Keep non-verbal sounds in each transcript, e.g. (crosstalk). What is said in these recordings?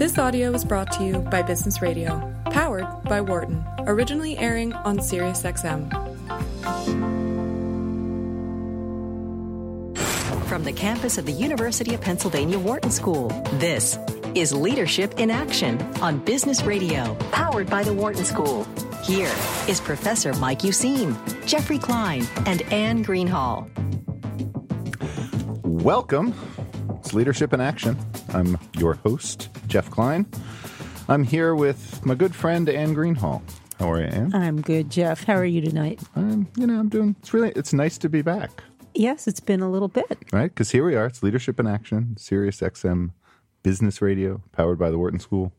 This audio was brought to you by Business Radio, powered by Wharton, originally airing on SiriusXM. From the campus of the University of Pennsylvania Wharton School, this is Leadership in Action on Business Radio, powered by the Wharton School. Here is Professor Mike Useem, Jeffrey Klein, and Anne Greenhalgh. Welcome. It's Leadership in Action. I'm your host, Jeff Klein. I'm here with my good friend Anne Greenhalgh. How are you, Anne? I'm good, Jeff. How are you tonight? Um, you know, I'm doing. It's really. It's nice to be back, Yes, it's been a little bit. right? Because here we are. It's Leadership in Action, Sirius XM Business Radio, powered by the Wharton School.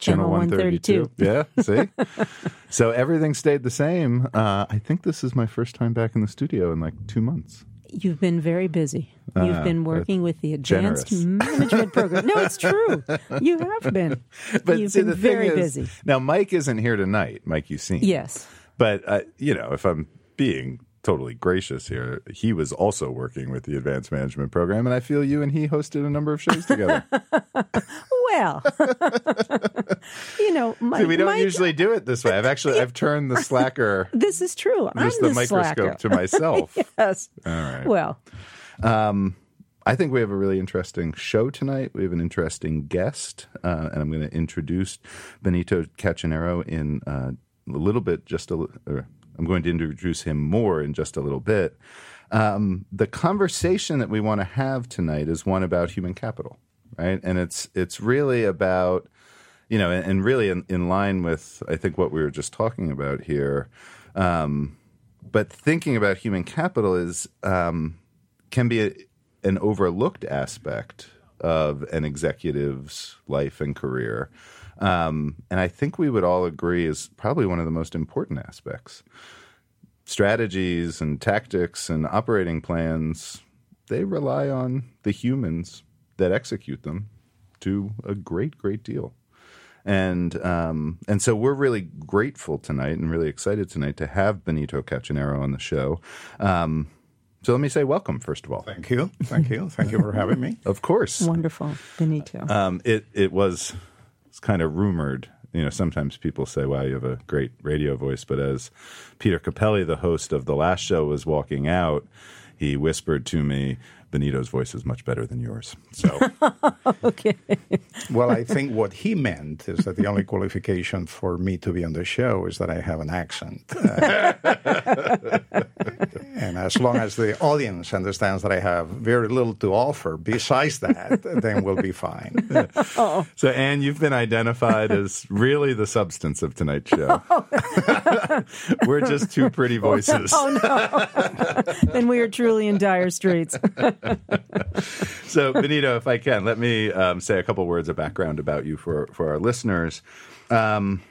Channel 132. Yeah, see? (laughs) so everything stayed the same. Uh, I think this is my first time back in the studio in like two months. You've been very busy. You've Ah, been working with the Advanced generous. Management (laughs) Program. No, it's true. You have been. (laughs) But You've see, been the very is, busy. Now, Mike isn't here tonight, Mike You've seen. Yes. But uh, you know, if I'm being totally gracious here, he was also working with the advanced management program, and I feel you and he hosted a number of shows together. (laughs) Well, (laughs) you know, Mike, See, we don't Mike- usually do it this way. I've actually I've turned the slacker, (laughs) This is true. I'm the, the, microscope slacker. to myself. Yes. All right. Well, I think we have a really interesting show tonight. We have an interesting guest, uh, and I'm going to introduce Benito Cachinero in uh, a little bit. Just a, I'm going to introduce him more in just a little bit. Um, the conversation that we want to have tonight is one about human capital, right? And it's it's really about you know, and, and really in, in line with I think what we were just talking about here. Um, but thinking about human capital is um, can be a, an overlooked aspect of an executive's life and career. Um, and I think we would all agree is probably one of the most important aspects. Strategies and tactics and operating plans, they rely on the humans that execute them to a great, great deal. And um, and so we're really grateful tonight and really excited tonight to have Benito Cachinero on the show. Um, so let me say welcome first of all. Thank you. Thank you. Thank you for having me. Of course, wonderful. Benito. um, it it was it's kind of rumored. You know, sometimes people say, "Wow, you have a great radio voice," but as Peter Cappelli, the host of the last show, was walking out, he whispered to me, "Benito's voice is much better than yours." So (laughs) okay. Well, I think what he meant is that the only qualification for me to be on the show is that I have an accent. (laughs) And as long as the audience understands that I have very little to offer besides that, (laughs) then we'll be fine. (laughs) So, Anne, you've been identified as really the substance of tonight's show. (laughs) We're just two pretty voices. Oh, no. then we are truly in dire straits. So, Benito, if I can, let me um, say a couple words of background about you for for our listeners. Um,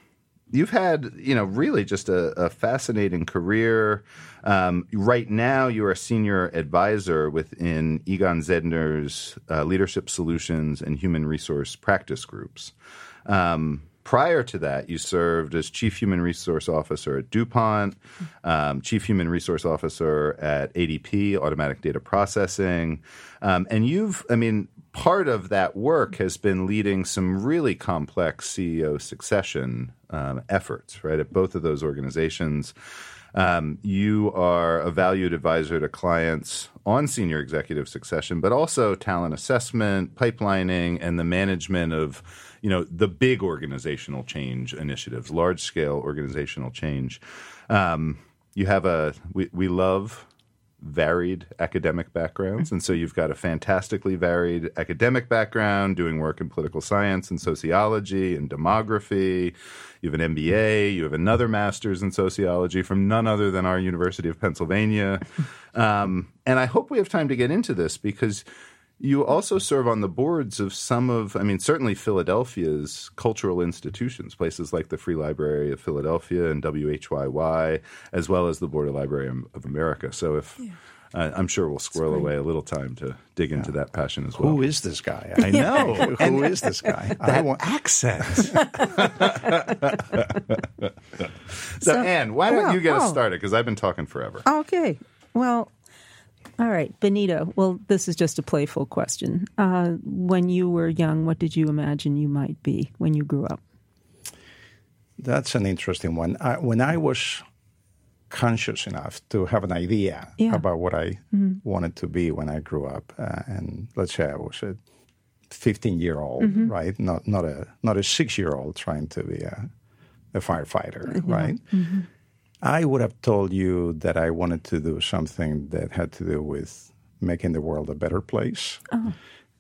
you've had, you know, really just a, a fascinating career. Um, right now, you are a senior advisor within Egon Zehnder's uh, Leadership Solutions and Human Resource Practice Groups. Um, prior to that, you served as Chief Human Resource Officer at DuPont, um, Chief Human Resource Officer at ADP, Automatic Data Processing. Um, and you've, I mean, part of that work has been leading some really complex CEO succession um, efforts, right, at both of those organizations. Um, you are a valued advisor to clients on senior executive succession, but also talent assessment, pipelining, and the management of, you know, the big organizational change initiatives, large scale organizational change. Um, you have a we, we love varied academic backgrounds. And so you've got a fantastically varied academic background, doing work in political science and sociology and demography. You have an MBA, you have another master's in sociology from none other than our University of Pennsylvania. (laughs) Um, and I hope we have time to get into this because you also serve on the boards of some of, I mean, certainly Philadelphia's cultural institutions, places like the Free Library of Philadelphia and WHYY, as well as the Board of Library of America. So if uh, I'm sure we'll squirrel away a little time to dig into that passion as well. Who is this guy? (laughs) I know. Who is this guy? I that want- accent. (laughs) so, Anne, why don't well, you get us oh. started? Because I've been talking forever. Okay. Well, All right, Benito. Well, this is just a playful question. Uh, when you were young, what did you imagine you might be when you grew up? That's an interesting one. I, when I was conscious enough to have an idea Yeah. about what I wanted to be when I grew up, uh, and let's say I was a 15 year old, right? Not not a not a six year old trying to be a, a firefighter, right? I would have told you that I wanted to do something that had to do with making the world a better place.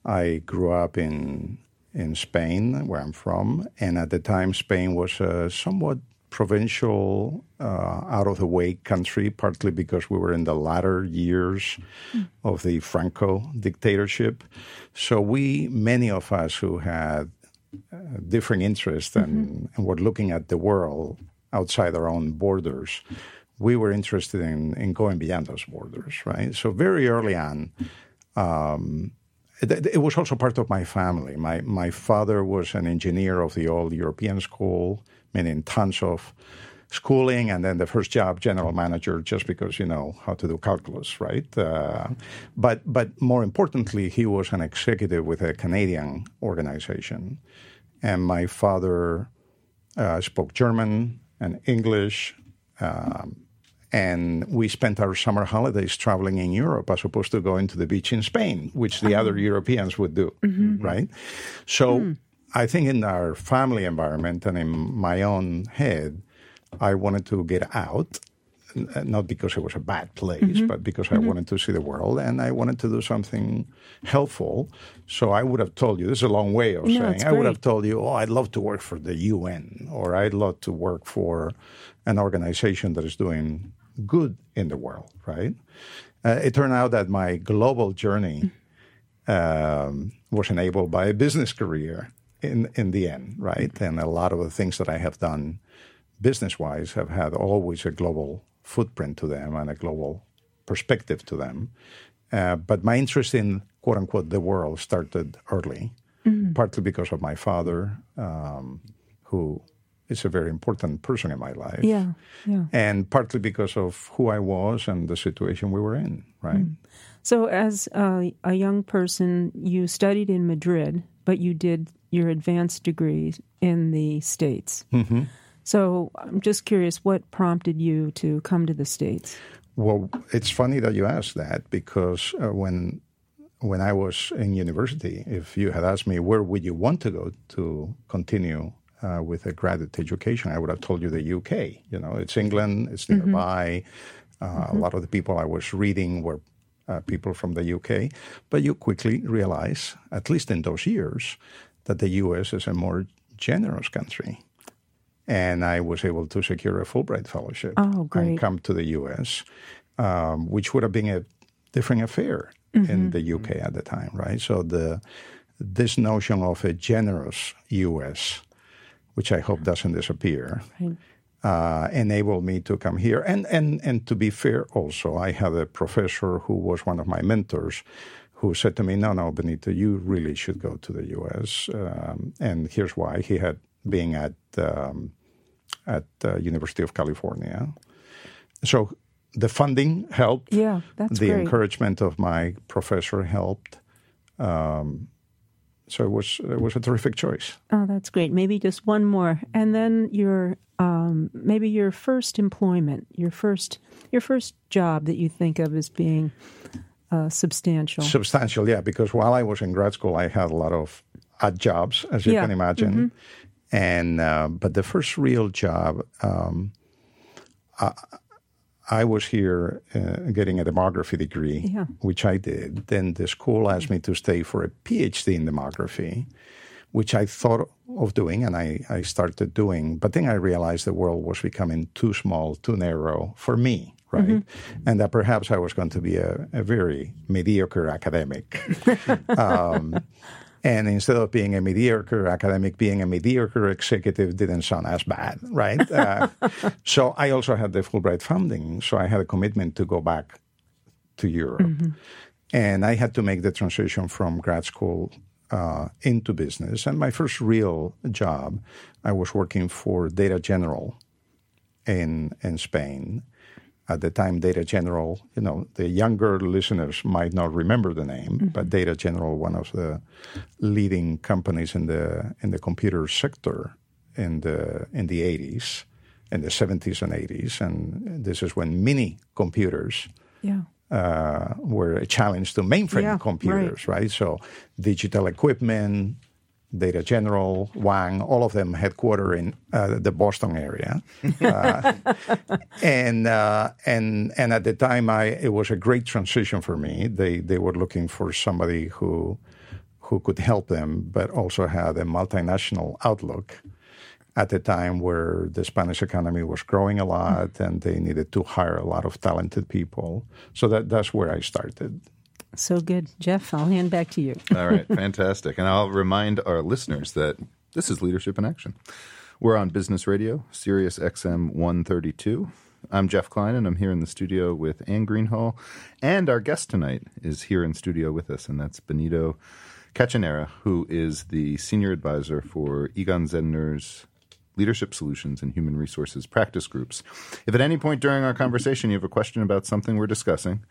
I grew up in in Spain, where I'm from, and at the time, Spain was a somewhat provincial, uh, out of the way country, partly because we were in the latter years of the Franco dictatorship. So we, many of us who had uh, differing interests and, and were looking at the world outside our own borders, we were interested in, in going beyond those borders, right? So very early on, um, it, it was also part of my family. My my father was an engineer of the old European school, meaning tons of schooling, and then the first job, general manager, just because you know how to do calculus, right? Uh, but but more importantly, he was an executive with a Canadian organization, and my father uh, spoke German and English. Um, and we spent our summer holidays traveling in Europe as opposed to going to the beach in Spain, which the other uh-huh. Europeans would do, mm-hmm. right? So hmm. I think in our family environment and in my own head, I wanted to get out, not because it was a bad place, but because I wanted to see the world and I wanted to do something helpful. So I would have told you, this is a long way of No, saying, I would have told you, oh, I'd love to work for the UN or I'd love to work for an organization that is doing good in the world, right? Uh, it turned out that my global journey um, was enabled by a business career in, in the end, right? And a lot of the things that I have done business wise have had always a global footprint to them and a global perspective to them. Uh, but my interest in quote unquote the world started early, partly because of my father, um, who is a very important person in my life. Yeah, yeah. And partly because of who I was and the situation we were in, right? So, as a, a young person, you studied in Madrid, but you did your advanced degree in the States. Mm-hmm. So, I'm just curious what prompted you to come to the States? Well, it's funny that you asked that because uh, when when I was in university, if you had asked me where would you want to go to continue uh, with a graduate education, I would have told you the UK. You know, it's England, it's nearby. Uh, A lot of the people I was reading were uh, people from the UK, but you quickly realize, at least in those years, that the US is a more generous country. And I was able to secure a Fulbright fellowship Oh, and come to the US, um, which would have been a different affair in the UK at the time, right? So the this notion of a generous US, which I hope doesn't disappear, Right. uh, enabled me to come here. And, and, and to be fair, also, I had a professor who was one of my mentors who said to me, No, no, Benito, you really should go to the US. Um, and here's why. He had been at, um, at uh, University of California. So the funding helped. Yeah, that's the great. encouragement of my professor helped. Um, so it was it was a terrific choice. Oh, that's great. Maybe just one more, and then your um, maybe your first employment, your first your first job that you think of as being uh, substantial. Substantial, yeah, because while I was in grad school, I had a lot of odd jobs, as you Yeah, can imagine. And uh, but the first real job, um, I, I was here uh, getting a demography degree, Yeah. which I did. Then the school asked me to stay for a PhD in demography, which I thought of doing, and I, I started doing. But then I realized the world was becoming too small, too narrow for me, right? And that perhaps I was going to be a, a very mediocre academic. (laughs) um, and instead of being a mediocre academic, being a mediocre executive didn't sound as bad, right? (laughs) Uh, so I also had the Fulbright funding, so I had a commitment to go back to Europe. And I had to make the transition from grad school uh, into business. And my first real job, I was working for Data General in, in Spain. At the time, Data General, you know, the younger listeners might not remember the name, mm-hmm. but Data General, one of the leading companies in the in the computer sector in the in the 80s, in the 70s and 80s, and this is when mini computers yeah. uh, were a challenge to mainframe yeah, computers, right. right? So digital equipment, Data General, Wang, all of them headquartered in uh, the Boston area, (laughs) uh, and uh, and and at the time, I it was a great transition for me. They they were looking for somebody who who could help them, but also had a multinational outlook. At the time where the Spanish economy was growing a lot, and they needed to hire a lot of talented people, so that that's where I started. So good. Jeff, I'll hand back to you. All right, (laughs) fantastic. And I'll remind our listeners that this is Leadership in Action. We're on Business Radio, Sirius XM 132. I'm Jeff Klein, and I'm here in the studio with Anne Greenhalgh. And our guest tonight is here in studio with us, and that's Benito Cachinero, who is the senior advisor for Egon Zehnder's leadership solutions and human resources practice groups. If at any point during our conversation you have a question about something we're discussing,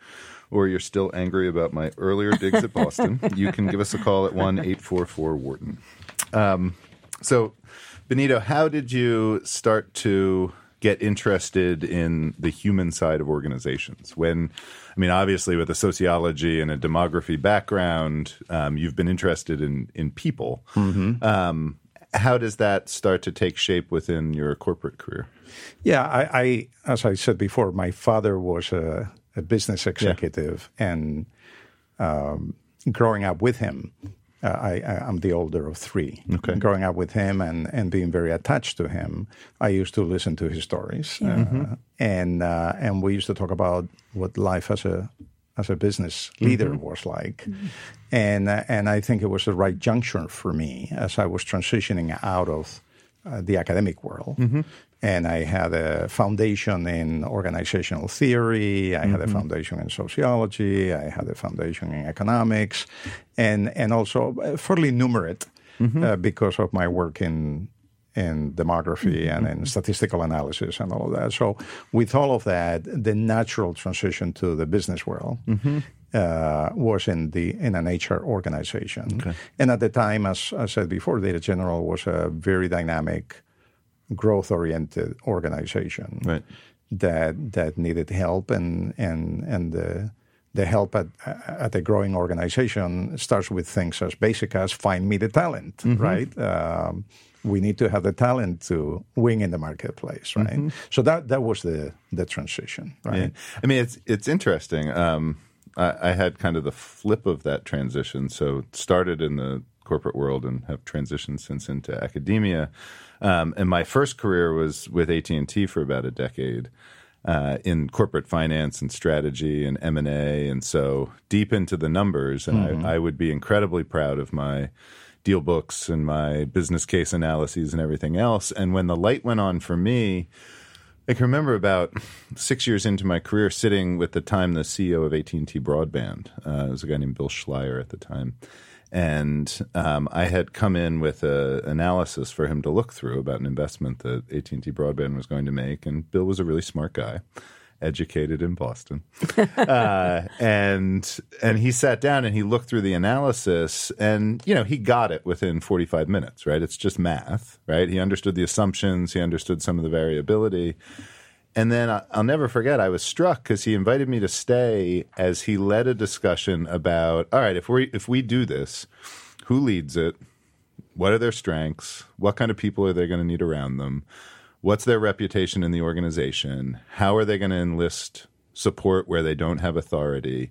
or you're still angry about my earlier digs at Boston, (laughs) you can give us a call at 1 844 Wharton. Um, so, Benito, how did you start to get interested in the human side of organizations? When, I mean, obviously, with a sociology and a demography background, um, you've been interested in in people. Mm-hmm. Um, how does that start to take shape within your corporate career? Yeah, I, I as I said before, my father was a a business executive, yeah. and um, growing up with him, uh, I, am the older of three. Okay. Growing up with him and, and being very attached to him, I used to listen to his stories, uh, mm-hmm. and uh, and we used to talk about what life as a as a business leader mm-hmm. was like, mm-hmm. and uh, and I think it was the right juncture for me as I was transitioning out of uh, the academic world. Mm-hmm and I had a foundation in organizational theory. I mm-hmm. had a mm-hmm. foundation in sociology. I had a foundation in economics, and and also fairly numerate mm-hmm. uh, because of my work in in demography mm-hmm. and in statistical analysis and all of that. So with all of that, the natural transition to the business world. Mm-hmm. Uh, was in the in an HR organization, okay. and at the time, as I said before, Data General was a very dynamic growth oriented organization right. that that needed help and and and the the help at at a growing organization starts with things as basic as find me the talent mm-hmm. right um, we need to have the talent to win in the marketplace right mm-hmm. so that that was the the transition right yeah. i mean it's it's interesting um, I, I had kind of the flip of that transition so started in the corporate world and have transitioned since into academia um, and my first career was with AT and T for about a decade. Uh, in corporate finance and strategy and M and A, and so deep into the numbers. And mm-hmm. I, I, would be incredibly proud of my deal books and my business case analyses and everything else. And when the light went on for me, I can remember about six years into my career sitting with the time the CEO of AT and T Broadband. Uh, it was a guy named Bill Schleyer at the time and um, I had come in with an analysis for him to look through about an investment that AT and T Broadband was going to make. And Bill was a really smart guy, educated in Boston, (laughs) uh, and and he sat down and he looked through the analysis, and you know he got it within forty five minutes. Right, it's just math. Right, he understood the assumptions, he understood some of the variability. And then I'll never forget, I was struck because he invited me to stay as he led a discussion about, all right, if we if we do this, who leads it? What are their strengths? What kind of people are they going to need around them? What's their reputation in the organization? How are they going to enlist support where they don't have authority?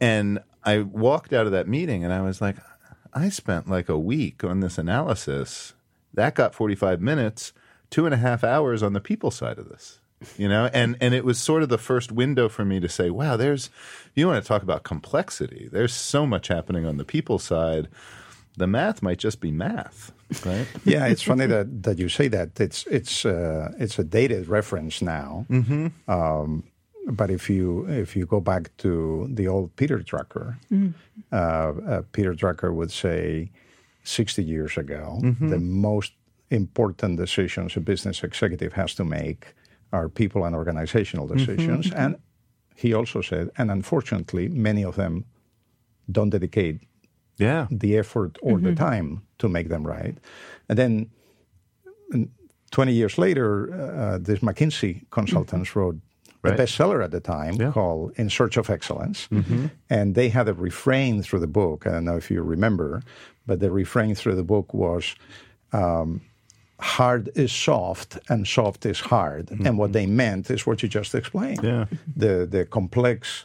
And I walked out of that meeting and I was like, I spent like a week on this analysis. That got 45 minutes, two and a half hours on the people side of this you know and and it was sort of the first window for me to say wow there's you want to talk about complexity there's so much happening on the people side the math might just be math right (laughs) yeah it's funny that that you say that it's it's uh, it's a dated reference now mm-hmm. um, but if you if you go back to the old Peter Drucker, mm. uh, uh, Peter Drucker would say, sixty years ago, mm-hmm. the most important decisions a business executive has to make are people and organizational decisions. And he also said, and unfortunately, many of them don't dedicate Yeah. the effort or the time to make them right. And then mm, 20 years later, uh, these McKinsey consultants wrote a Right. bestseller at the time Yeah. called In Search of Excellence. And they had a refrain through the book. I don't know if you remember, but the refrain through the book was um, hard is soft and soft is hard. And what they meant is what you just explained. Yeah. The, the complex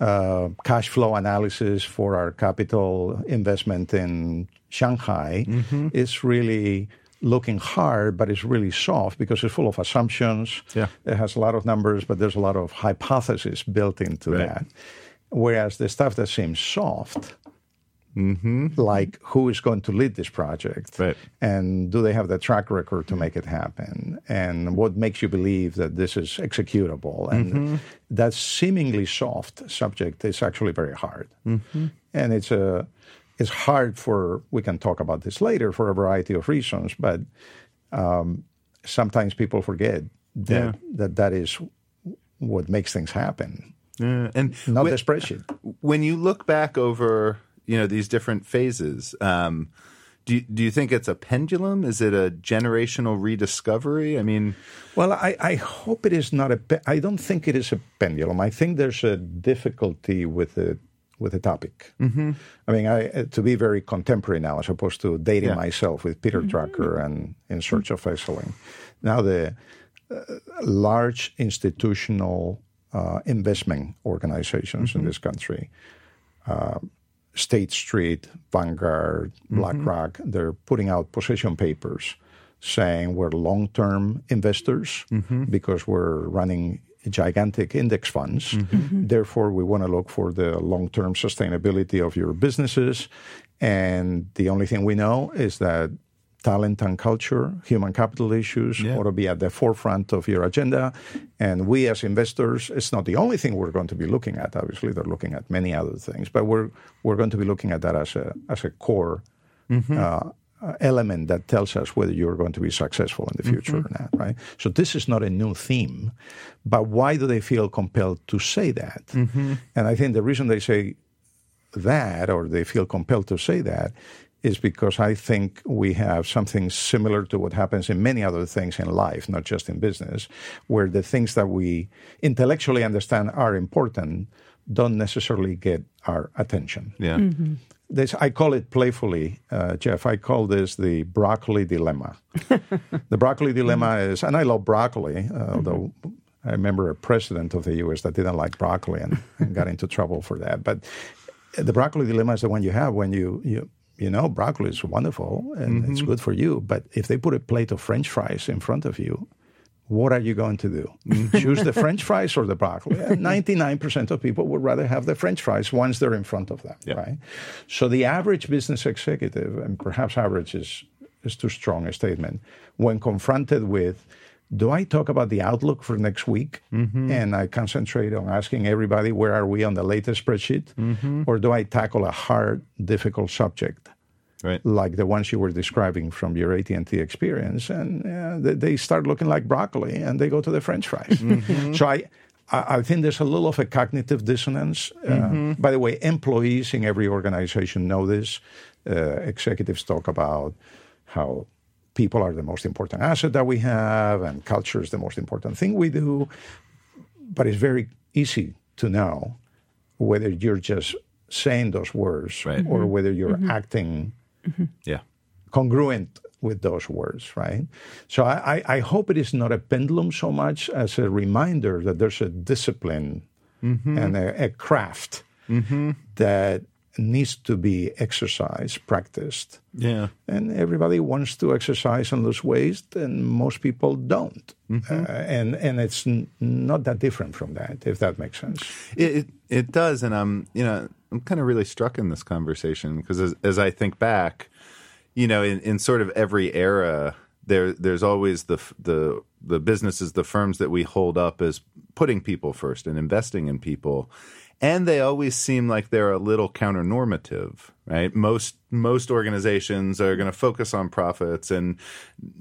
uh, cash flow analysis for our capital investment in Shanghai is really looking hard, but it's really soft because it's full of assumptions. Yeah. It has a lot of numbers, but there's a lot of hypothesis built into Right. that. Whereas the stuff that seems soft, like who is going to lead this project, Mm-hmm. Right. and do they have the track record to make it happen, and what makes you believe that this is executable, and Mm-hmm. that seemingly soft subject is actually very hard, Mm-hmm. and it's a it's hard for we can talk about this later for a variety of reasons, but um, sometimes people forget that, Yeah. that that is what makes things happen, Yeah. And not when, the spreadsheet. when you look back over, you know, these different phases, um, do you, do you think it's a pendulum? Is it a generational rediscovery? I mean, Well, I, I hope it is not a. Pe- I don't think it is a pendulum. I think there's a difficulty with the with the topic. Mm-hmm. I mean, I, uh, to be very contemporary now, as opposed to dating Yeah. myself with Peter Drucker and In Search of Excellence. Now, the uh, large institutional uh, investment organizations in this country, uh, State Street, Vanguard, mm-hmm. BlackRock, they're putting out position papers saying we're long term investors mm-hmm. because we're running gigantic index funds. Mm-hmm. Therefore, we want to look for the long term sustainability of your businesses. And the only thing we know is that talent and culture, human capital issues Yeah. ought to be at the forefront of your agenda. And we as investors, it's not the only thing we're going to be looking at. Obviously, they're looking at many other things, but we're we're going to be looking at that as a as a core mm-hmm. uh, element that tells us whether you're going to be successful in the future or mm-hmm. not, right? So this is not a new theme, but why do they feel compelled to say that? Mm-hmm. And I think the reason they say that, or they feel compelled to say that, is because I think we have something similar to what happens in many other things in life, not just in business, where the things that we intellectually understand are important don't necessarily get our attention. yeah. This, I call it playfully, uh, Jeff. I call this the broccoli dilemma. (laughs) the broccoli dilemma is, and I love broccoli, uh, although I remember a president of the U.S. that didn't like broccoli and, and got into trouble for that. But the broccoli dilemma is the one you have when you you you know broccoli is wonderful and it's mm-hmm. good for you, but if they put a plate of French fries in front of you, what are you going to do? (laughs) Choose the French fries or the broccoli? Ninety-nine percent of people would rather have the French fries once they're in front of them, right? So the average business executive, and perhaps average is is too strong a statement, when confronted with do I talk about the outlook for next week and I concentrate on asking everybody where are we on the latest spreadsheet? Or do I tackle a hard, difficult subject Right. like the ones you were describing from your AT&T experience and uh, they, they start looking like broccoli and they go to the french fries. So I, I I think there's a little of a cognitive dissonance. Uh, by the way, employees in every organization know this. Uh, executives talk about how people are the most important asset that we have and culture is the most important thing we do. But it's very easy to know whether you're just saying those words Right. or mm-hmm. whether you're mm-hmm. acting mm-hmm. Yeah. congruent with those words, right? So I, I, I hope it is not a pendulum so much as a reminder that there's a discipline and a, a craft that needs to be exercised, practiced. Yeah. And everybody wants to exercise and lose weight, and most people don't. Uh, and and it's n- not that different from that, if that makes sense. It, it it does, and I'm you know I'm kind of really struck in this conversation because as, as I think back, you know, in, in sort of every era, there there's always the the the businesses, the firms that we hold up as putting people first and investing in people, and they always seem like they're a little counter-normative right? Most most organizations are going to focus on profits and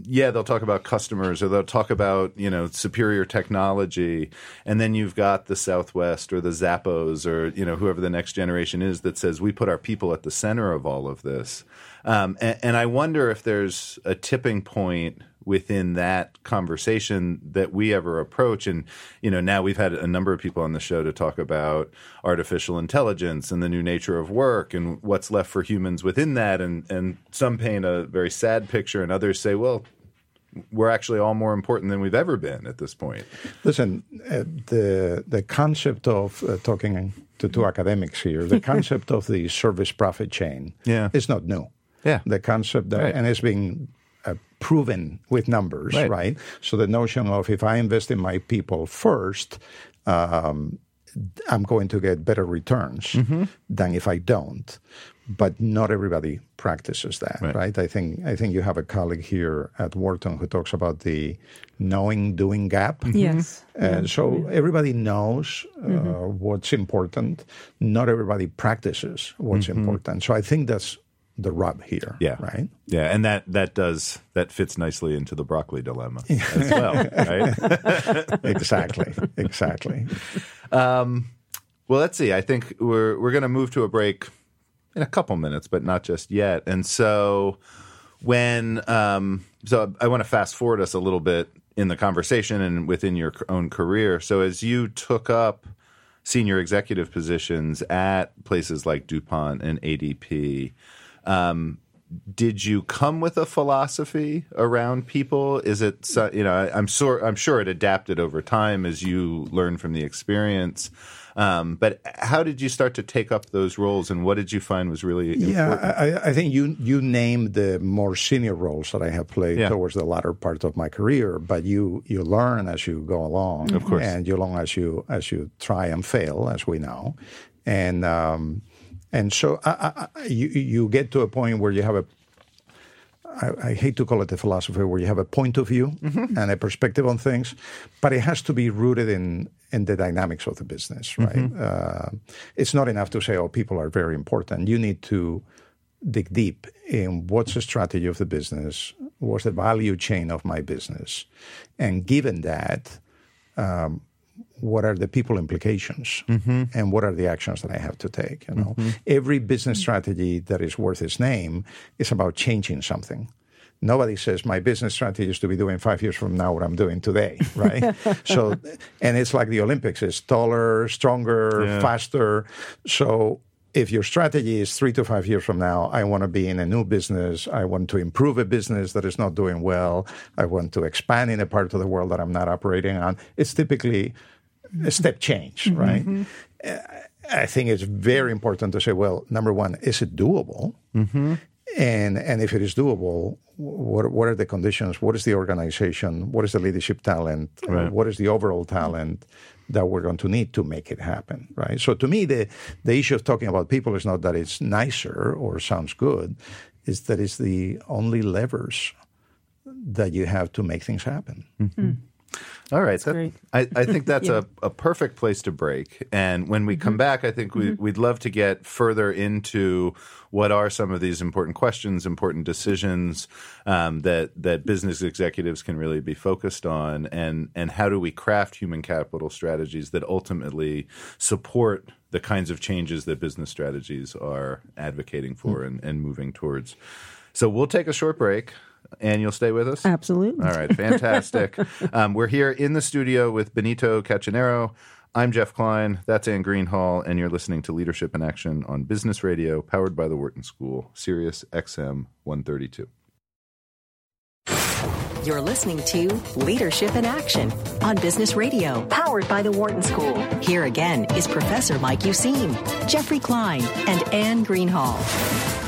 yeah they'll talk about customers or they'll talk about you know superior technology. And then you've got the southwest or the zappos or you know whoever the next generation is that says we put our people at the center of all of this. Um, and, and i wonder if there's a tipping point within that conversation that we ever approach. And, you know, now we've had a number of people on the show to talk about artificial intelligence and the new nature of work and what's left for humans within that. And, and some paint a very sad picture and others say, well, we're actually all more important than we've ever been at this point. Listen, uh, the the concept of uh, talking to two academics here, the (laughs) concept of the service profit chain, yeah. is not new. Yeah, the concept that, right. and it's being uh, proven with numbers, right. right. So the notion of if I invest in my people first, um, I'm going to get better returns mm-hmm. than if I don't. But not everybody practices that, right. right. I think I think you have a colleague here at Wharton who talks about the knowing doing gap. Mm-hmm. Yes. And so everybody knows uh, mm-hmm. what's important. Not everybody practices what's mm-hmm. important. So I think that's the rub here. Yeah. Right. Yeah, and that that does that fits nicely into the broccoli dilemma as well, (laughs) right? exactly. Exactly. Um, well, let's see. I think we're we're going to move to a break in a couple minutes, but not just yet. And so when um, so I want to fast forward us a little bit in the conversation and within your own career. So as you took up senior executive positions at places like DuPont and ADP. Um, did you come with a philosophy around people? Is it you know I'm sure I'm sure it adapted over time as you learned from the experience. Um, but how did you start to take up those roles, and what did you find was really yeah? Important? I, I, think you you named the more senior roles that I have played yeah. towards the latter part of my career. But you you learn as you go along, of course, and you learn as you as you try and fail, as we know, and. Um, and so I, I, you, you get to a point where you have a I, I, hate to call it a philosophy where you have a point of view mm-hmm. and a perspective on things, but it has to be rooted in in the dynamics of the business, right? Mm-hmm. Uh, it's not enough to say, "Oh, people are very important." You need to dig deep in what's the strategy of the business, what's the value chain of my business, and given that, um, what are the people implications mm-hmm. and what are the actions that I have to take. You know, mm-hmm. every business strategy that is worth its name is about changing something. Nobody says my business strategy is to be doing five years from now what I'm doing today, (laughs) right? so, and it's like the Olympics: it's taller, stronger, yeah. faster. So, if your strategy is three to five years from now, I want to be in a new business. I want to improve a business that is not doing well. I want to expand in a part of the world that I'm not operating on. It's typically a step change, mm-hmm. right? Mm-hmm. I think it's very important to say, well, number one, is it doable? Mm-hmm. And and if it is doable, what what are the conditions? What is the organization? What is the leadership talent? Right. What is the overall talent that we're going to need to make it happen? Right. So to me, the the issue of talking about people is not that it's nicer or sounds good, is that it's the only levers that you have to make things happen. Mm-hmm. All right. That, I, I, think (laughs) that's yeah. a, a perfect place to break. And when we mm-hmm. come back, I think we, mm-hmm. we'd love to get further into what are some of these important questions, important decisions um, that that business executives can really be focused on, and and how do we craft human capital strategies that ultimately support the kinds of changes that business strategies are advocating for mm-hmm. and, and moving towards. So we'll take a short break. And you'll stay with us? Absolutely. All right, fantastic. (laughs) um, we're here in the studio with Benito Cachinero. I'm Jeff Klein. That's Anne Greenhalgh, and you're listening to Leadership in Action on Business Radio, powered by the Wharton School, Sirius XM 132. You're listening to Leadership in Action on Business Radio, powered by the Wharton School. Here again is Professor Mike Useem, Jeffrey Klein, and Anne Greenhalgh.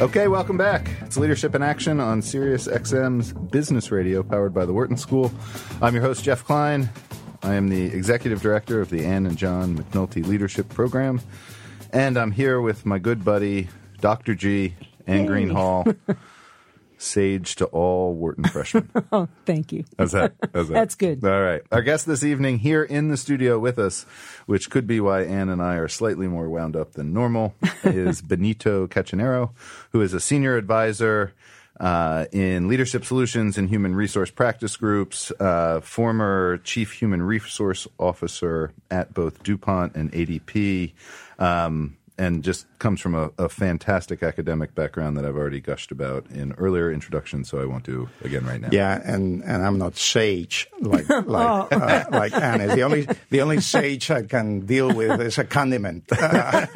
Okay, welcome back. It's Leadership in Action on Sirius XM's Business Radio, powered by the Wharton School. I'm your host, Jeff Klein. I am the executive director of the Anne and John McNulty Leadership Program. And I'm here with my good buddy, Dr. G, Anne Greenhalgh. (laughs) Sage to all Wharton freshmen. (laughs) Oh, thank you. How's that? How's that? That's good. All right. Our guest this evening here in the studio with us, which could be why Anne and I are slightly more wound up than normal, (laughs) is Benito Cachinero, who is a senior advisor uh, in leadership solutions and human resource practice groups, uh, former chief human resource officer at both DuPont and ADP. Um, and just comes from a, a, fantastic academic background that I've already gushed about in earlier introductions, so I won't do again right now. Yeah, and, and I'm not sage like (laughs) like oh. uh, like Anna. The only the only sage I can deal with is a condiment uh,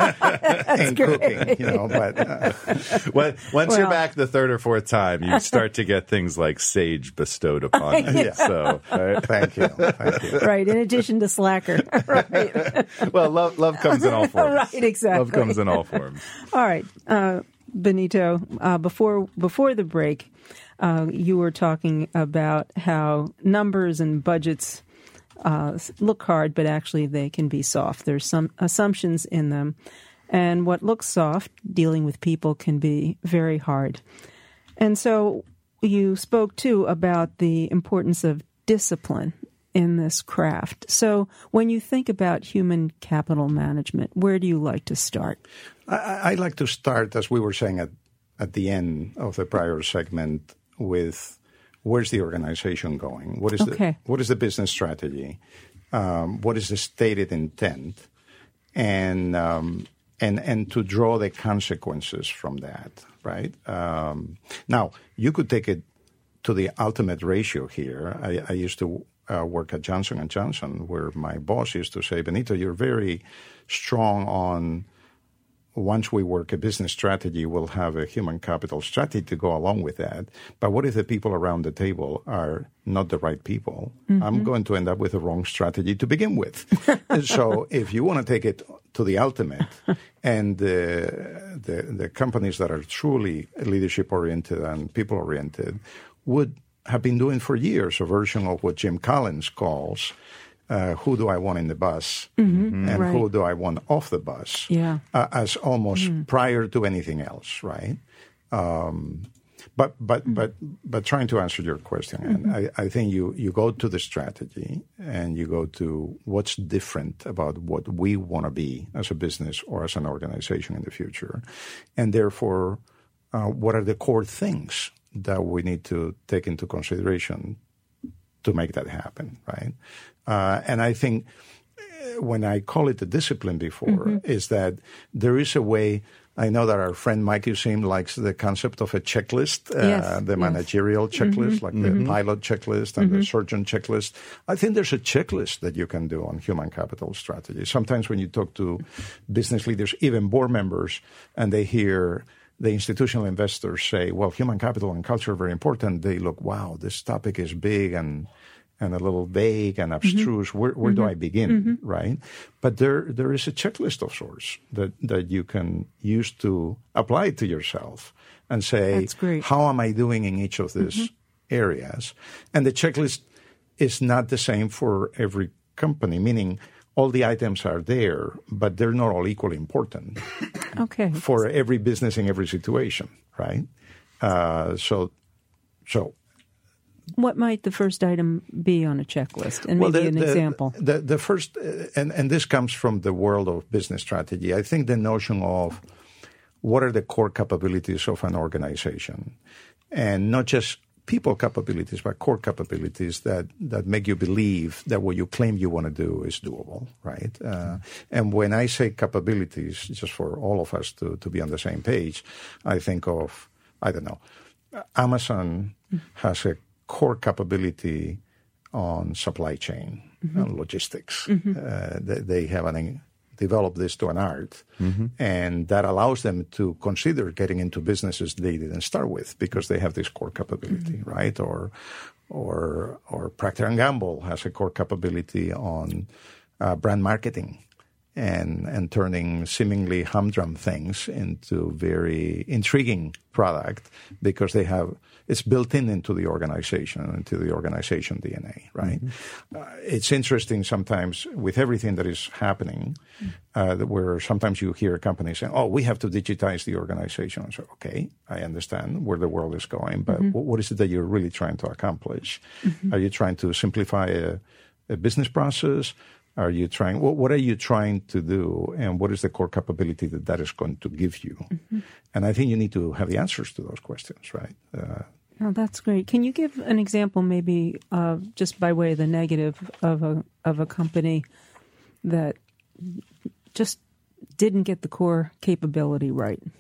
(laughs) in great. cooking, you know. But uh, (laughs) well, once well, you're back the third or fourth time, you start to get things like sage bestowed upon you. yeah. So right? thank you, thank you. Right. In addition to slacker, right. well, love love comes in all forms. Right. Exactly. Love comes in all forms. (laughs) All right, uh, Benito. Uh, before before the break, uh, you were talking about how numbers and budgets uh, look hard, but actually they can be soft. There's some assumptions in them, and what looks soft, dealing with people, can be very hard. And so you spoke too about the importance of discipline in this craft. So, when you think about human capital management, where do you like to start? I, I like to start, as we were saying at, at the end of the prior segment, with where's the organization going? What is okay. the what is the business strategy? Um, what is the stated intent? And um, and and to draw the consequences from that, right? Um, now you could take it to the ultimate ratio here. I, I used to uh, work at Johnson and Johnson, where my boss used to say, "Benito, you're very strong on." Once we work a business strategy, we'll have a human capital strategy to go along with that. But what if the people around the table are not the right people? Mm-hmm. I'm going to end up with the wrong strategy to begin with. (laughs) so if you want to take it to the ultimate, (laughs) and the, the, the companies that are truly leadership oriented and people oriented would have been doing for years a version of what Jim Collins calls uh, who do I want in the bus mm-hmm, and right. who do I want off the bus yeah. uh, as almost mm. prior to anything else, right? Um, but but mm. but but trying to answer your question, mm-hmm. and I, I think you you go to the strategy and you go to what's different about what we want to be as a business or as an organization in the future, and therefore, uh, what are the core things that we need to take into consideration to make that happen, right? Uh, and I think uh, when I call it the discipline before, mm-hmm. is that there is a way. I know that our friend Mike Useem likes the concept of a checklist, uh, yes, the managerial checklist, mm-hmm. like mm-hmm. the pilot checklist and the mm-hmm. surgeon checklist. I think there's a checklist that you can do on human capital strategy. Sometimes when you talk to business leaders, even board members, and they hear the institutional investors say, well, human capital and culture are very important, they look, wow, this topic is big and and a little vague and mm-hmm. abstruse. Mm-hmm. Where, where mm-hmm. do I begin, mm-hmm. right? But there there is a checklist of sorts that, that you can use to apply to yourself and say, how am I doing in each of these mm-hmm. areas? And the checklist is not the same for every company, meaning all the items are there, but they're not all equally important. (coughs) okay. For every business in every situation, right? Uh, so, so. What might the first item be on a checklist? And well, maybe the, an the, example. The, the first, uh, and, and this comes from the world of business strategy. I think the notion of what are the core capabilities of an organization, and not just people capabilities, but core capabilities that, that make you believe that what you claim you want to do is doable, right? Uh, and when I say capabilities, just for all of us to, to be on the same page, I think of, I don't know, Amazon has a core capability on supply chain mm-hmm. and logistics. Mm-hmm. Uh, they, they, have an develop this to an art, mm-hmm. and that allows them to consider getting into businesses they didn't start with because they have this core capability, mm-hmm. right? Or, or, or Procter and Gamble has a core capability on uh, brand marketing, and and turning seemingly humdrum things into very intriguing product because they have it's built in into the organization into the organization DNA, right? Mm-hmm. Uh, it's interesting sometimes with everything that is happening, uh, where sometimes you hear companies saying, "Oh, we have to digitize the organization." So, okay, I understand where the world is going, but mm-hmm. what is it that you're really trying to accomplish? Mm-hmm. Are you trying to simplify a, a business process? Are you trying what, what, are you trying to do? And what is the core capability that that is going to give you? Mm-hmm. and i think you need to have the answers to those questions right? Uh, oh that's great. Can you give an example maybe uh, just by way of the negative of a of a company that just didn't get the core capability right? (laughs)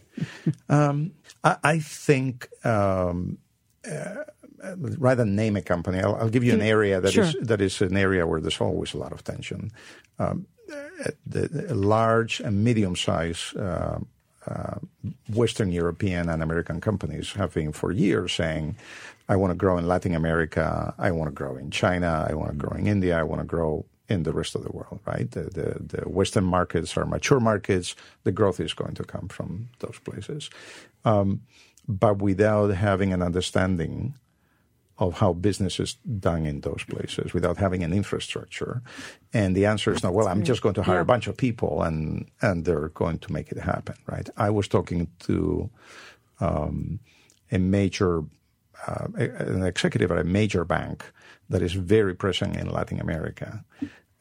Um, I, I, think um, uh, uh, rather than name a company, I'll, I'll give you an area that sure. is that is an area where there's always a lot of tension. Um, uh, the, large and medium-sized uh, uh, Western European and American companies have been for years saying, "I want to grow in Latin America. I want to grow in China. I want to grow in India. I want to grow." In the rest of the world, right? The, the, the Western markets are mature markets. The growth is going to come from those places, um, but without having an understanding of how business is done in those places without having an infrastructure. And the answer is not, well, I'm just going to hire yeah. a bunch of people and, and they're going to make it happen, right? I was talking to um, a major, uh, an executive at a major bank that is very present in Latin America.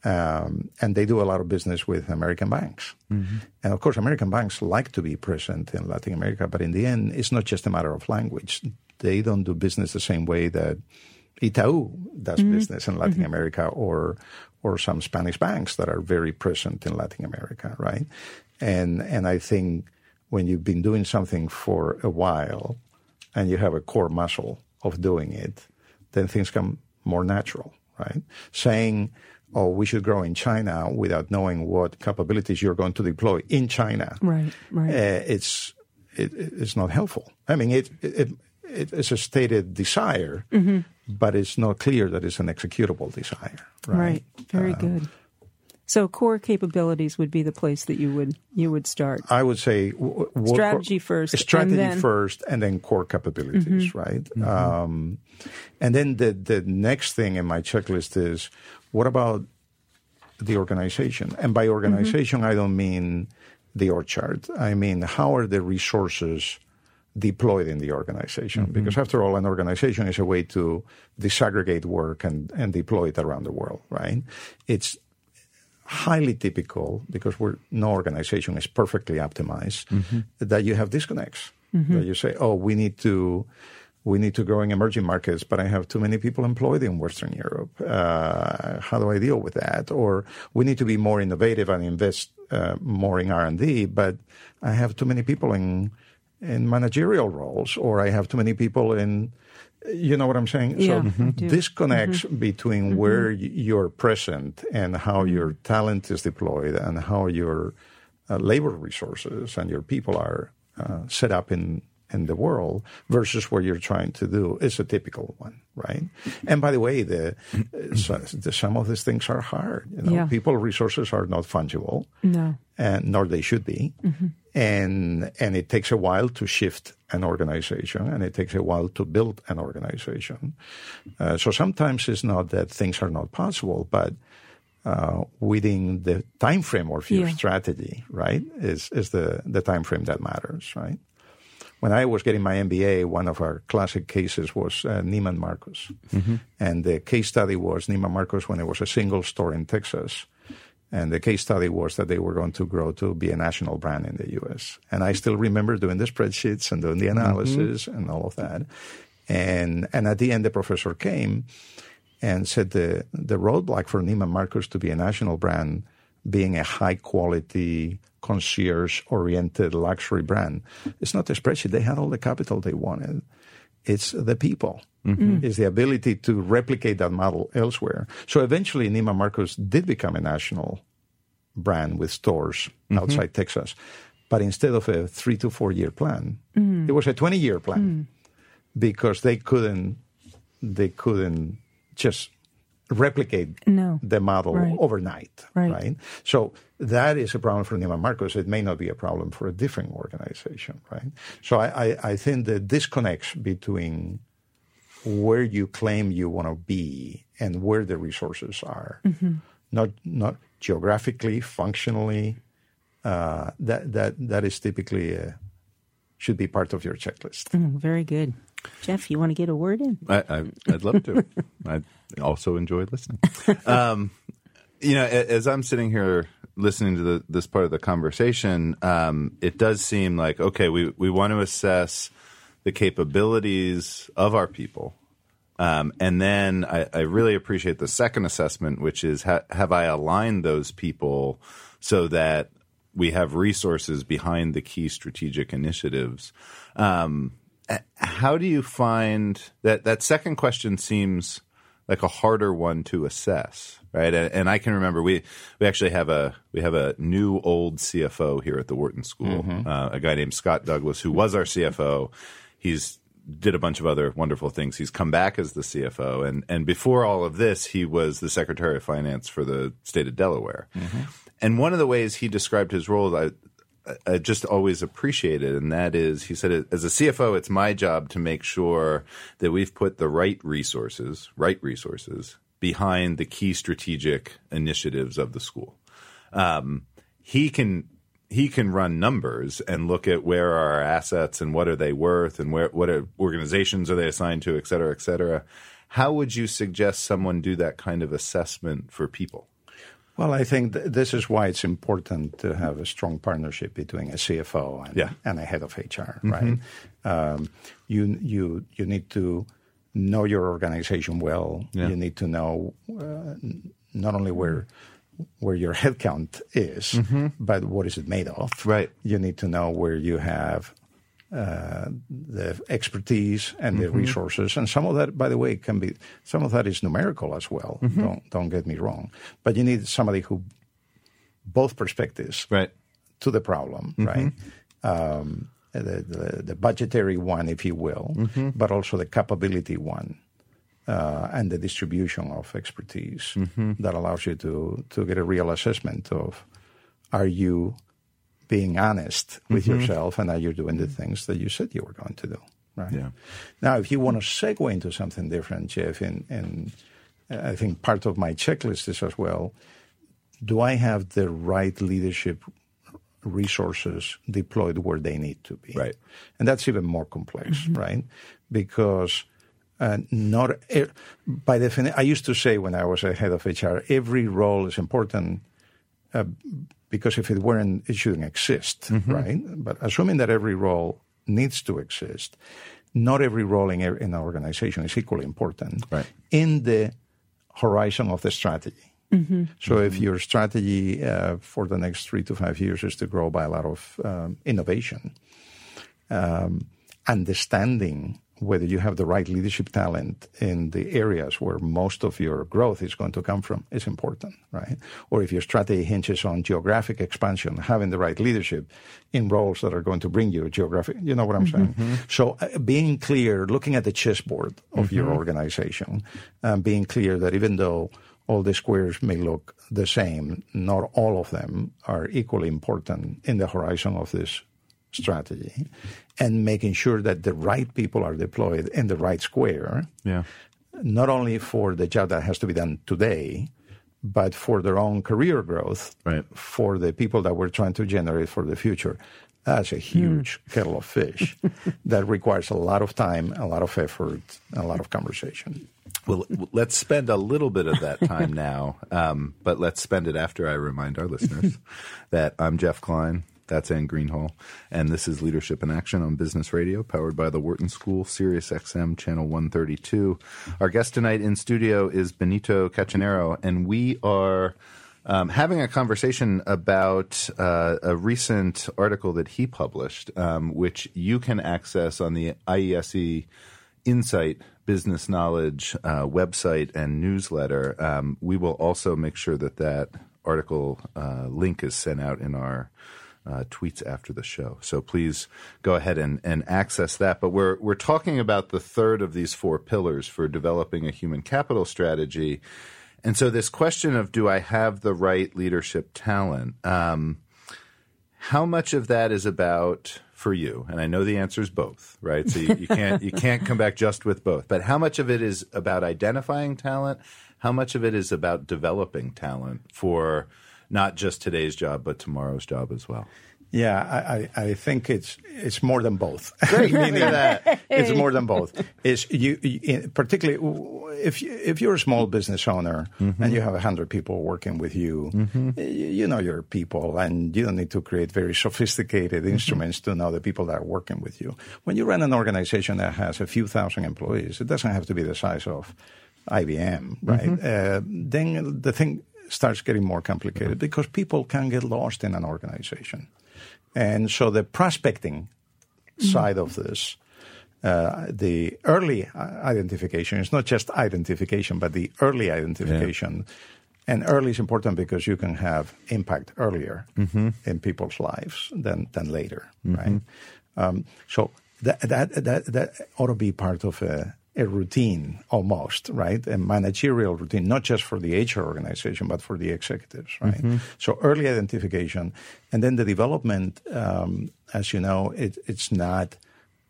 Um, and they do a lot of business with American banks. Mm-hmm. And of course, American banks like to be present in Latin America, but in the end, it's not just a matter of language they don't do business the same way that Itaú does mm-hmm. business in Latin mm-hmm. America or or some Spanish banks that are very present in Latin America, right? And and I think when you've been doing something for a while and you have a core muscle of doing it, then things come more natural, right? Saying, oh, we should grow in China without knowing what capabilities you're going to deploy in China, right? Right. Uh, it's it, it's not helpful. I mean, it, it it's a stated desire, mm-hmm. but it's not clear that it's an executable desire. Right. right. Very uh, good. So core capabilities would be the place that you would you would start. I would say w- w- strategy first, strategy and then, first, and then core capabilities, mm-hmm. right? Mm-hmm. Um, and then the the next thing in my checklist is what about the organization? And by organization, mm-hmm. I don't mean the org chart. I mean how are the resources deployed in the organization. Mm-hmm. Because after all, an organization is a way to disaggregate work and, and deploy it around the world, right? It's highly typical because we're, no organization is perfectly optimized mm-hmm. that you have disconnects. Mm-hmm. That you say, oh, we need to we need to grow in emerging markets, but I have too many people employed in Western Europe. Uh, how do I deal with that? Or we need to be more innovative and invest uh, more in R and D, but I have too many people in in managerial roles, or I have too many people in. You know what I'm saying? Yeah, so mm-hmm. disconnects mm-hmm. between mm-hmm. where you're present and how mm-hmm. your talent is deployed and how your uh, labor resources and your people are uh, set up in in the world versus what you're trying to do is a typical one, right? And by the way, the, so, the some of these things are hard. You know, yeah. people resources are not fungible, no, and nor they should be. Mm-hmm and and it takes a while to shift an organization and it takes a while to build an organization uh, so sometimes it's not that things are not possible but uh, within the time frame of your yeah. strategy right is is the the time frame that matters right when I was getting my MBA, one of our classic cases was uh, Neiman Marcus. Mm-hmm. And the case study was Neiman Marcus when it was a single store in Texas and the case study was that they were going to grow to be a national brand in the US. And I still remember doing the spreadsheets and doing the mm-hmm. analysis mm-hmm. and all of that. And, and at the end, the professor came and said the, the roadblock for Neiman Marcus to be a national brand being a high quality, concierge oriented luxury brand. It's not the spreadsheet. They had all the capital they wanted. It's the people. Mm-hmm. Is the ability to replicate that model elsewhere. So eventually, Neiman Marcus did become a national brand with stores mm-hmm. outside Texas. But instead of a three to four year plan, mm. it was a 20 year plan mm. because they couldn't, they couldn't just replicate No. the model Right. overnight, Right. So that is a problem for Neiman Marcus. It may not be a problem for a different organization, right? So I, I, I think the disconnects between where you claim you want to be and where the resources are, not not geographically, functionally. Uh, that that that is typically uh should be part of your checklist. Mm, very good. Jeff, you want to get a word in? I, I'd love to. (laughs) I also enjoy listening. Um, you know, as I'm sitting here listening to the, this part of the conversation, um, it does seem like okay, we we want to assess the capabilities of our people. Um, and then I, I really appreciate the second assessment, which is ha- have I aligned those people so that we have resources behind the key strategic initiatives? Um, how do you find that? That second question seems like a harder one to assess, right? And, and I can remember we we actually have a we have a new old CFO here at the Wharton School, uh, a guy named Scott Douglas, who was our CFO. He's did a bunch of other wonderful things. He's come back as the CFO, and and before all of this, he was the Secretary of Finance for the state of Delaware. And one of the ways he described his role, I, just always appreciated, and that is, he said, as a CFO, it's my job to make sure that we've put the right resources, right resources, behind the key strategic initiatives of the school. Um, he can he can run numbers and look at where are our assets and what are they worth and where what are, organizations are they assigned to, et cetera, et cetera. How would you suggest someone do that kind of assessment for people? Well, I think th- this is why it's important to have a strong partnership between a CFO and, Yeah. and a head of HR, right? Um, you you you need to know your organization well. Yeah. You need to know uh, not only where where your headcount is, but what is it made of. Right. You need to know where you have uh, the expertise and the resources, and some of that, by the way, can be some of that is numerical as well. Don't don't get me wrong, but you need somebody who both perspectives Right. to the problem, right? Um, the, the the budgetary one, if you will, but also the capability one. Uh, and the distribution of expertise that allows you to to get a real assessment of are you being honest with yourself and that you're doing the things that you said you were going to do right? Yeah. now if you want to segue into something different jeff and, and i think part of my checklist is as well do i have the right leadership resources deployed where they need to be? Right. and that's even more complex right? Because uh, not by definition i used to say when i was a head of hr every role is important uh, because if it weren't, it shouldn't exist, right? But assuming that every role needs to exist, not every role in, in an organization is equally important Right. in the horizon of the strategy. So if your strategy uh, for the next three to five years is to grow by a lot of um, innovation, um, understanding whether you have the right leadership talent in the areas where most of your growth is going to come from is important, right? Or if your strategy hinges on geographic expansion, having the right leadership in roles that are going to bring you geographic, you know what I'm saying? So uh, being clear, looking at the chessboard of your organization, and being clear that even though all the squares may look the same, not all of them are equally important in the horizon of this strategy and making sure that the right people are deployed in the right square, Yeah. not only for the job that has to be done today, but for their own career growth, Right. for the people that we're trying to generate for the future. That's a huge kettle of fish (laughs) that requires a lot of time, a lot of effort, a lot of conversation. Well, let's spend a little bit of that time (laughs) now, um, but let's spend it after I remind our listeners (laughs) that I'm Jeff Klein. That's Anne Greenhalgh, and this is Leadership in Action on Business Radio, powered by the Wharton School, Sirius XM, Channel 132. Our guest tonight in studio is Benito Cachinero, and we are um, having a conversation about uh, a recent article that he published, um, which you can access on the IESE Insight Business Knowledge uh, website and newsletter. Um, we will also make sure that that article uh, link is sent out in our uh, tweets after the show. So please go ahead and, and access that. But we're we're talking about the third of these four pillars for developing a human capital strategy. And so, this question of do I have the right leadership talent? Um, how much of that is about for you? And I know the answer is both, right? So you, you can't you can't come back just with both. But how much of it is about identifying talent? How much of it is about developing talent for not just today's job but tomorrow's job as well? Yeah, I, I, think it's it's more than both. (laughs) Great, Meaning that. it's more than both. Is you, you particularly if you, if you're a small business owner Mm-hmm. and you have hundred people working with you, you, you know your people, and you don't need to create very sophisticated Mm-hmm. instruments to know the people that are working with you. When you run an organization that has a few thousand employees, it doesn't have to be the size of IBM, right? Mm-hmm. Uh, then the thing starts getting more complicated because people can get lost in an organization. And so the prospecting side of this, uh, the early uh, identification is not just identification, but the early identification. And early is important because you can have impact earlier in people's lives than, than later, right? Um, so that, that, that, that ought to be part of a, a routine almost, right? A managerial routine, not just for the HR organization, but for the executives, right? Mm-hmm. So early identification. And then the development, um, as you know, it, it's not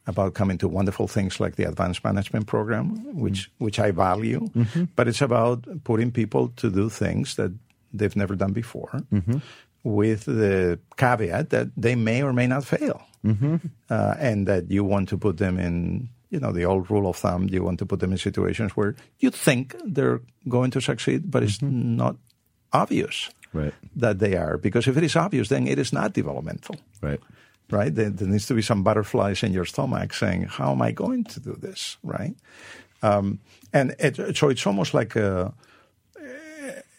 about coming to wonderful things like the advanced management program, mm-hmm. which, which I value, mm-hmm. but it's about putting people to do things that they've never done before. With the caveat that they may or may not fail, uh, and that you want to put them in you know, the old rule of thumb, you want to put them in situations where you think they're going to succeed, but it's mm-hmm. not obvious Right. that they are. Because if it is obvious, then it is not developmental, Right. right? There, there needs to be some butterflies in your stomach saying, how am I going to do this, right? Um, and it, so it's almost like a,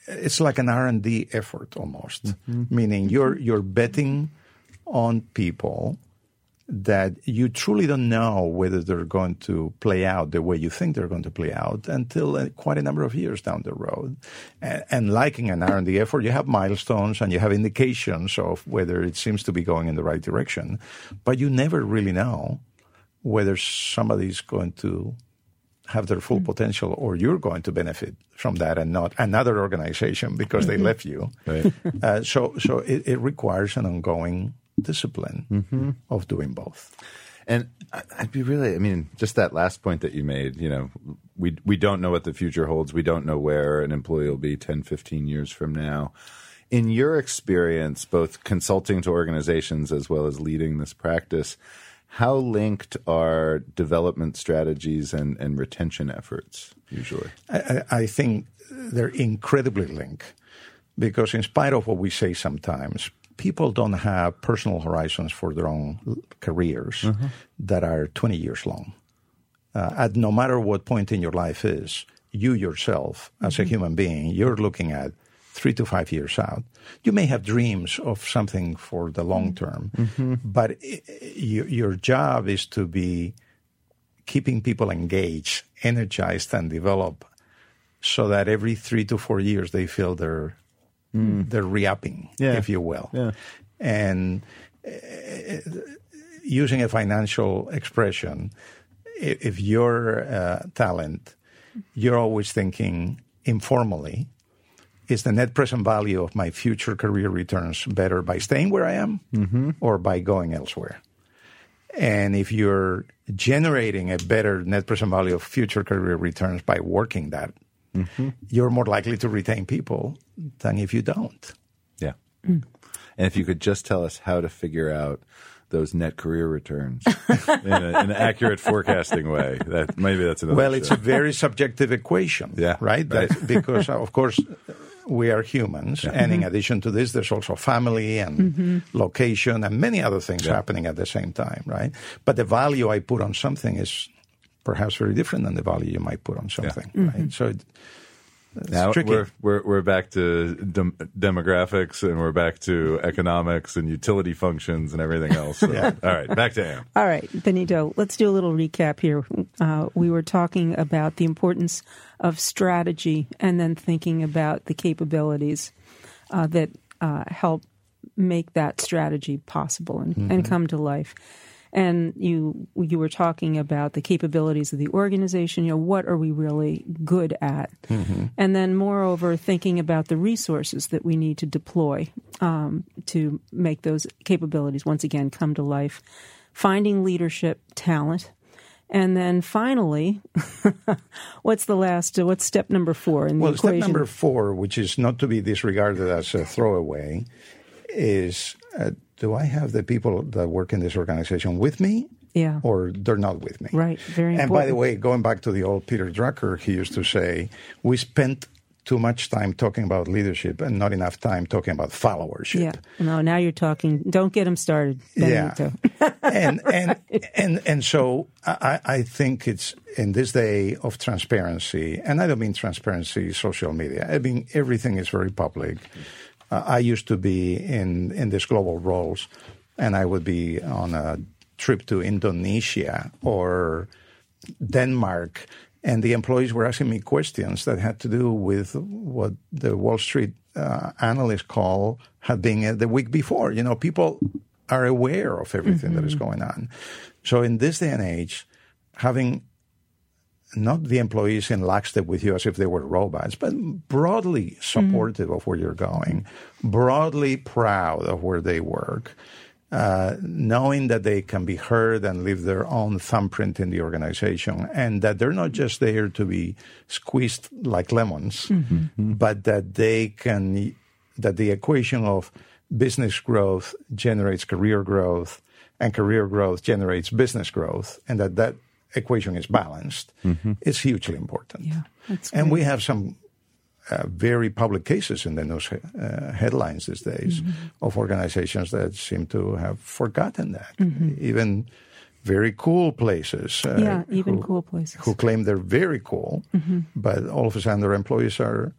it's like an R&D effort almost, mm-hmm. meaning mm-hmm. you're, you're betting on people that you truly don't know whether they're going to play out the way you think they're going to play out until uh, quite a number of years down the road. And, and liking an R&D effort, you have milestones and you have indications of whether it seems to be going in the right direction, but you never really know whether somebody's going to have their full potential or you're going to benefit from that and not another organization because they (laughs) left you. Right. Uh, so so it, it requires an ongoing discipline mm-hmm. of doing both. And I'd be really, I mean, just that last point that you made, you know, we, we don't know what the future holds. We don't know where an employee will be 10, 15 years from now. In your experience, both consulting to organizations as well as leading this practice, how linked are development strategies and, and retention efforts usually? I I think they're incredibly linked because, in spite of what we say sometimes, people don't have personal horizons for their own careers uh-huh. that are 20 years long. Uh, at no matter what point in your life is, you yourself, as a mm-hmm. human being, you're looking at three to five years out. You may have dreams of something for the long mm-hmm. term, mm-hmm. but i- i- your your job is to be keeping people engaged, energized, and develop so that every three to four years they feel they're they're re-upping, Yeah. if you will. Yeah. And uh, using a financial expression, if you're uh, talent, you're always thinking informally, is the net present value of my future career returns better by staying where I am or by going elsewhere? And if you're generating a better net present value of future career returns by working that, Mm-hmm. you're more likely to retain people than if you don't. Yeah. Mm. And if you could just tell us how to figure out those net career returns (laughs) in, a, in an accurate forecasting way, that maybe that's another. Well, it's a very subjective equation, Yeah, right? right. That- because, uh, of course, we are humans. And in mm-hmm. addition to this, there's also family and mm-hmm. location and many other things happening at the same time, right? But the value I put on something is perhaps very different than the value you might put on something, right? So it, it's now tricky. we're, we're we're back to dem- demographics and we're back to economics and utility functions and everything else. So, (laughs) Yeah. All right, back to Am. All right, Benito, let's do a little recap here. Uh, we were talking about the importance of strategy and then thinking about the capabilities uh, that uh, help make that strategy possible and, and come to life. And you you were talking about the capabilities of the organization. You know, what are we really good at? Mm-hmm. And then, moreover, thinking about the resources that we need to deploy um, to make those capabilities once again come to life. Finding leadership talent. And then finally, (laughs) what's the last? Uh, what's step number four in the well, equation? step number four, which is not to be disregarded as a throwaway, is uh, do I have the people that work in this organization with me? Yeah. Or they're not with me. Right. Very and important. by the way, going back to the old Peter Drucker, he used to say, we spent too much time talking about leadership and not enough time talking about followership. Yeah. No, now you're talking. Don't get them started. Benito. Yeah. (laughs) and and (laughs) and and so I, I think it's in this day of transparency, and I don't mean transparency social media. I mean everything is very public. Uh, I used to be in in these global roles, and I would be on a trip to Indonesia or Denmark, and the employees were asking me questions that had to do with what the Wall Street uh, analysts call had been the week before. You know, people are aware of everything mm-hmm. that is going on. So in this day and age, having not the employees in lockstep with you as if they were robots, but broadly supportive mm-hmm. of where you're going, broadly proud of where they work, uh, knowing that they can be heard and leave their own thumbprint in the organization, and that they're not just there to be squeezed like lemons, mm-hmm. but that they can, that the equation of business growth generates career growth, and career growth generates business growth, and that that equation is balanced mm-hmm. is hugely important. Yeah, and we have some uh, very public cases in the news uh, headlines these days mm-hmm. of organizations that seem to have forgotten that. Mm-hmm. Even very cool places. Uh, yeah, even who, cool places. Who claim they're very cool, mm-hmm. but all of a sudden their employees are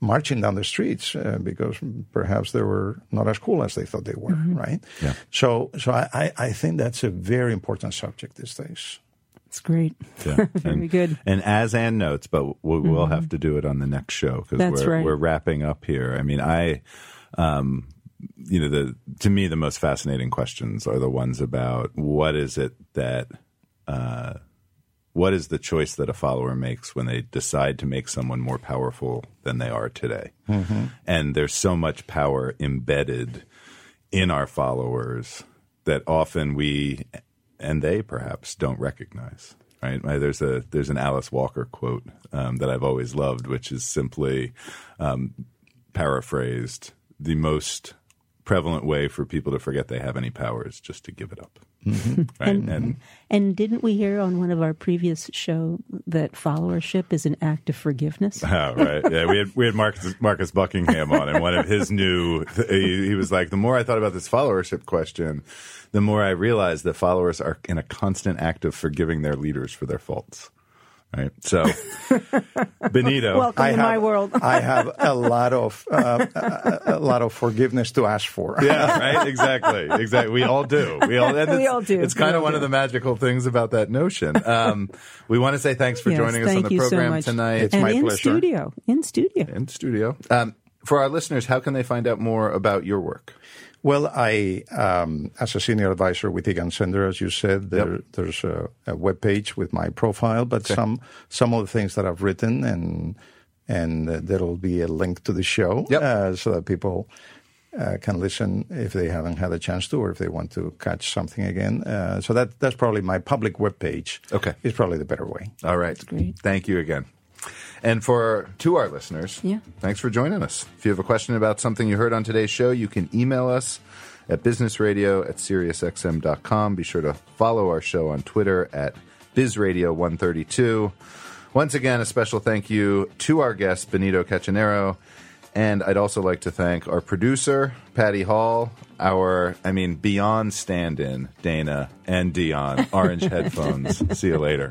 marching down the streets uh, because perhaps they were not as cool as they thought they were, mm-hmm. right? Yeah. So, so I, I think that's a very important subject these days. It's great. Yeah. (laughs) Very and, good. And as and notes, but we'll, we'll mm-hmm. have to do it on the next show because we're right. we're wrapping up here. I mean, I, um, you know, the to me the most fascinating questions are the ones about what is it that, uh, what is the choice that a follower makes when they decide to make someone more powerful than they are today? Mm-hmm. And there's so much power embedded in our followers that often we and they perhaps don't recognize. Right? There's a there's an Alice Walker quote um, that I've always loved, which is simply um, paraphrased: the most prevalent way for people to forget they have any power is just to give it up. Mm-hmm. Right? And, and, and didn't we hear on one of our previous show that followership is an act of forgiveness? Oh, right. Yeah, we had we had Marcus, Marcus Buckingham on, and one of his new he, he was like, the more I thought about this followership question, the more I realized that followers are in a constant act of forgiving their leaders for their faults. Right. So, (laughs) Benito, welcome I to have, my world. I have a lot of uh, a, a, lot of forgiveness to ask for. yeah. Right. Exactly. Exactly. We all do. We all. (laughs) we all do. It's kind we of one do. of the magical things about that notion. Um, we want to say thanks for yes, joining us on the program so tonight. It's and my in pleasure. studio. In studio. In studio. Um, for our listeners, how can they find out more about your work? Well, I, um, as a senior advisor with Egon Zehnder, as you said, there, Yep. there's a, a web page with my profile, but Okay. some some of the things that I've written, and and uh, there'll be a link to the show, Yep. uh, so that people uh, can listen if they haven't had a chance to, or if they want to catch something again. Uh, so that that's probably my public web page. Okay. is probably the better way. All right. great. Thank you again. And for to our listeners, Yeah. thanks for joining us. If you have a question about something you heard on today's show, you can email us at businessradio at SiriusXM.com. Be sure to follow our show on Twitter at BizRadio132. Once again, a special thank you to our guest, Benito Cachinero. And I'd also like to thank our producer, Patty Hall, our, I mean, beyond stand in, Dana and Dion, Orange (laughs) Headphones. See you later.